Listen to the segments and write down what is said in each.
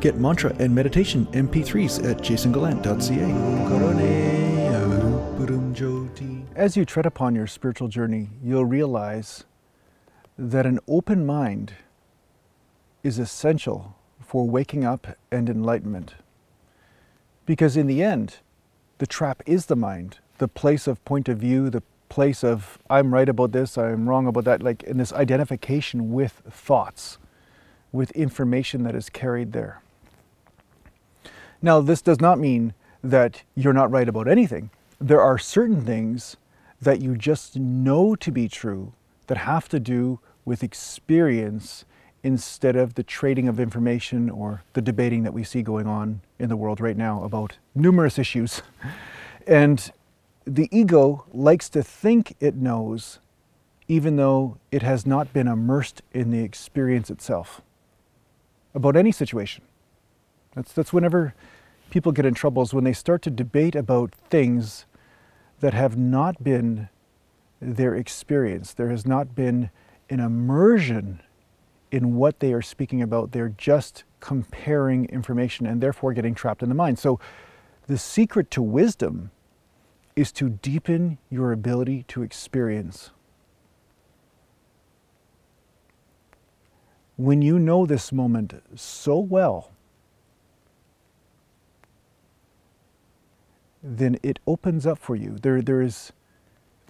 Get mantra and meditation MP3s at jasongalant.ca. As you tread upon your spiritual journey, you'll realize that an open mind is essential for waking up and enlightenment. Because in the end, the trap is the mind, the place of point of view, the place of I'm right about this, I'm wrong about that, like in this identification with thoughts, with information that is carried there. Now, this does not mean that you're not right about anything. There are certain things that you just know to be true that have to do with experience instead of the trading of information or the debating that we see going on in the world right now about numerous issues. And the ego likes to think it knows, even though it has not been immersed in the experience itself about any situation. That's, that's whenever people get in trouble, is when they start to debate about things that have not been their experience. There has not been an immersion in what they are speaking about. They're just comparing information and therefore getting trapped in the mind. So, the secret to wisdom is to deepen your ability to experience. When you know this moment so well, then it opens up for you. There, there is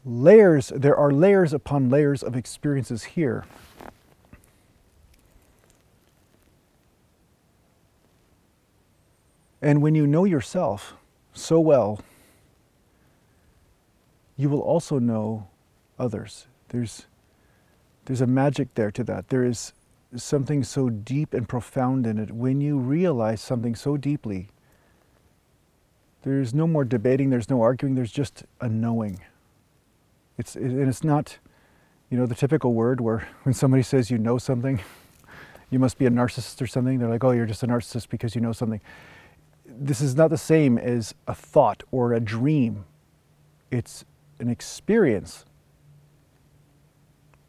layers, there are layers upon layers of experiences here. And when you know yourself so well, you will also know others. There's, there's a magic there to that. There is something so deep and profound in it. When you realize something so deeply, there's no more debating, there's no arguing, there's just a knowing. It's, and it's not, you know, the typical word where when somebody says you know something, you must be a narcissist or something. They're like, oh, you're just a narcissist because you know something. This is not the same as a thought or a dream. It's an experience.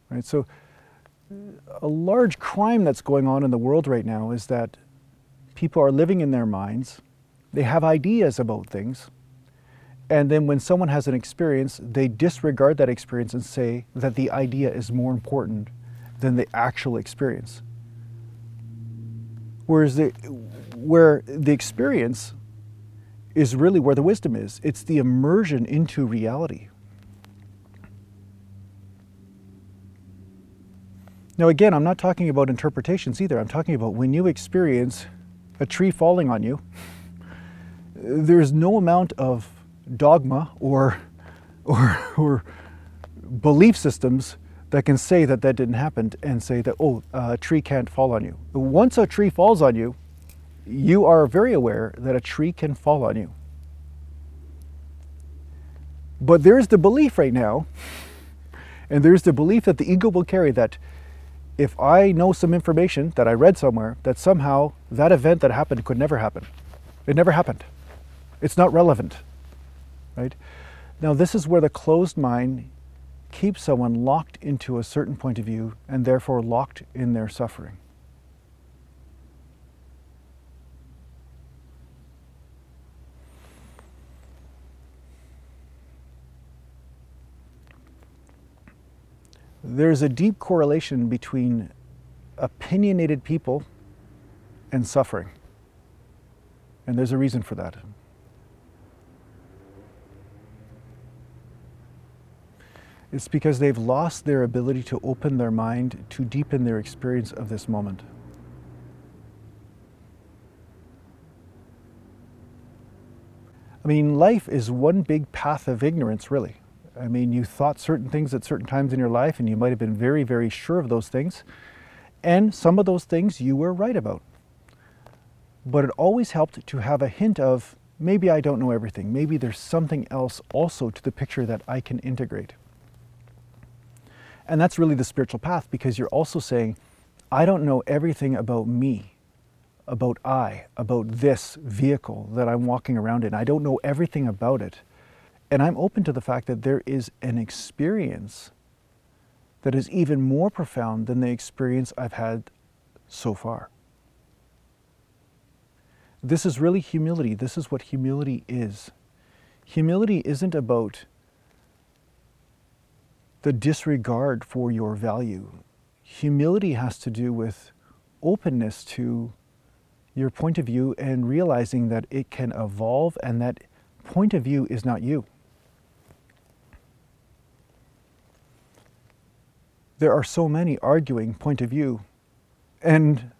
Right? So, a large crime that's going on in the world right now is that people are living in their minds they have ideas about things. And then when someone has an experience, they disregard that experience and say that the idea is more important than the actual experience. Whereas the, where the experience is really where the wisdom is, it's the immersion into reality. Now, again, I'm not talking about interpretations either. I'm talking about when you experience a tree falling on you there's no amount of dogma or, or, or belief systems that can say that that didn't happen and say that, oh, a tree can't fall on you. Once a tree falls on you, you are very aware that a tree can fall on you. But there's the belief right now, and there's the belief that the ego will carry that if I know some information that I read somewhere, that somehow that event that happened could never happen. It never happened. It's not relevant, right? Now, this is where the closed mind keeps someone locked into a certain point of view and therefore locked in their suffering. There's a deep correlation between opinionated people and suffering. And there's a reason for that. It's because they've lost their ability to open their mind to deepen their experience of this moment. I mean, life is one big path of ignorance, really. I mean, you thought certain things at certain times in your life, and you might have been very, very sure of those things. And some of those things you were right about. But it always helped to have a hint of maybe I don't know everything. Maybe there's something else also to the picture that I can integrate. And that's really the spiritual path because you're also saying, I don't know everything about me, about I, about this vehicle that I'm walking around in. I don't know everything about it. And I'm open to the fact that there is an experience that is even more profound than the experience I've had so far. this is really humility. This is what humility is. Humility isn't about the disregard for your value. Humility has to do with openness to your point of view and realizing that it can evolve and that point of view is not you. There are so many arguing point of view. And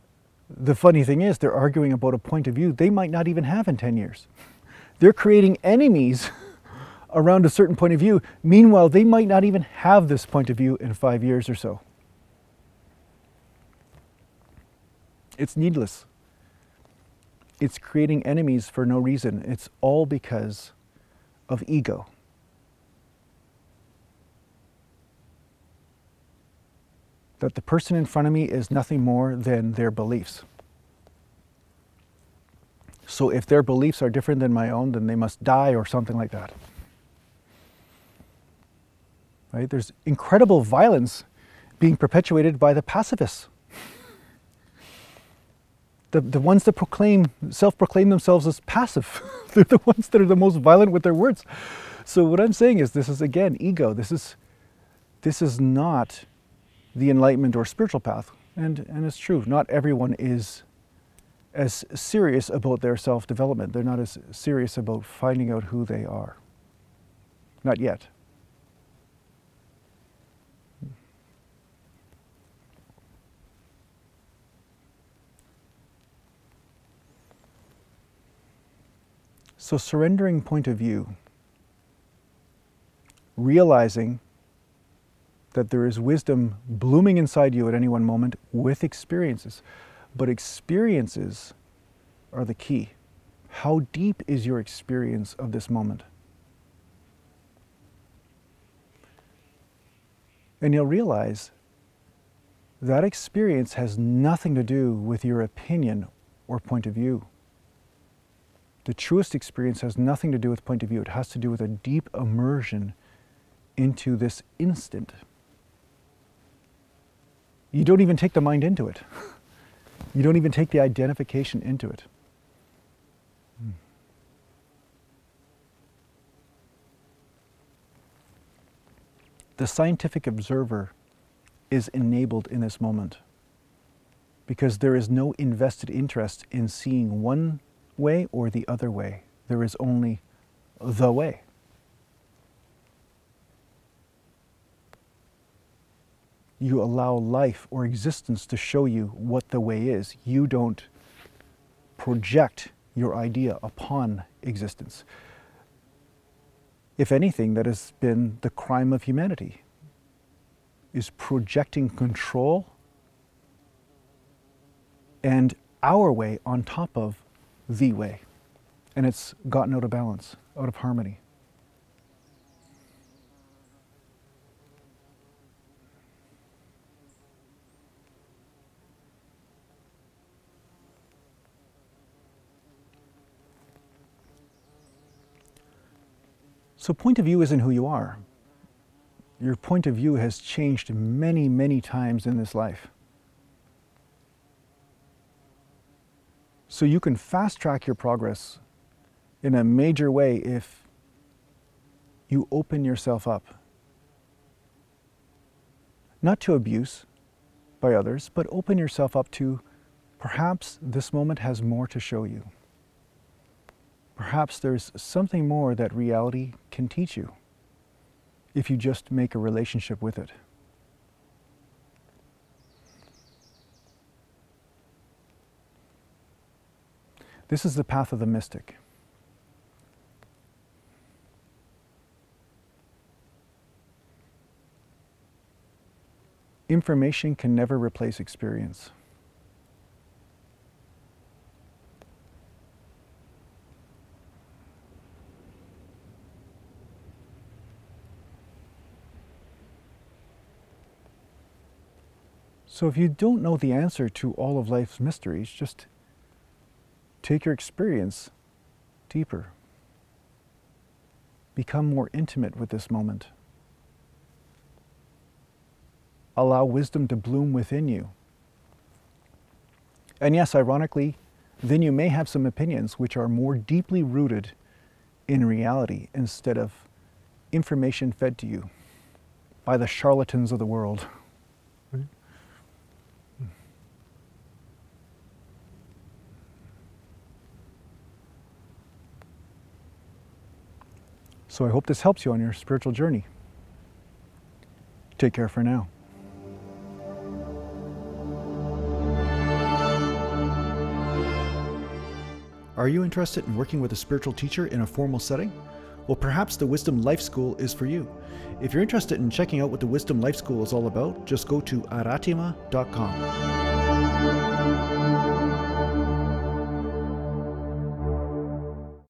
the funny thing is, they're arguing about a point of view they might not even have in 10 years. They're creating enemies around a certain point of view. Meanwhile, they might not even have this point of view in five years or so. It's needless. It's creating enemies for no reason. It's all because of ego. That the person in front of me is nothing more than their beliefs. So if their beliefs are different than my own, then they must die or something like that. Right? There's incredible violence being perpetuated by the pacifists. The, the ones that proclaim, self-proclaim themselves as passive. They're the ones that are the most violent with their words. So what I'm saying is this is again ego. This is this is not the enlightenment or spiritual path. And and it's true, not everyone is as serious about their self-development. They're not as serious about finding out who they are. Not yet. So, surrendering point of view, realizing that there is wisdom blooming inside you at any one moment with experiences. But experiences are the key. How deep is your experience of this moment? And you'll realize that experience has nothing to do with your opinion or point of view. The truest experience has nothing to do with point of view. It has to do with a deep immersion into this instant. You don't even take the mind into it. You don't even take the identification into it. Hmm. The scientific observer is enabled in this moment because there is no invested interest in seeing one way or the other way. There is only the way. You allow life or existence to show you what the way is. You don't project your idea upon existence. If anything, that has been the crime of humanity, is projecting control and our way on top of the way. And it's gotten out of balance, out of harmony. So, point of view isn't who you are. Your point of view has changed many, many times in this life. So you can fast track your progress in a major way if you open yourself up. Not to abuse by others, but open yourself up to perhaps this moment has more to show you. Perhaps there's something more that reality can teach you if you just make a relationship with it. This is the path of the mystic. Information can never replace experience. So if you don't know the answer to all of life's mysteries, just Take your experience deeper. Become more intimate with this moment. Allow wisdom to bloom within you. And yes, ironically, then you may have some opinions which are more deeply rooted in reality instead of information fed to you by the charlatans of the world. So I hope this helps you on your spiritual journey. Take care for now. Are you interested in working with a spiritual teacher in a formal setting? Well, perhaps the Wisdom Life School is for you. If you're interested in checking out what the Wisdom Life School is all about, just go to aratima.com.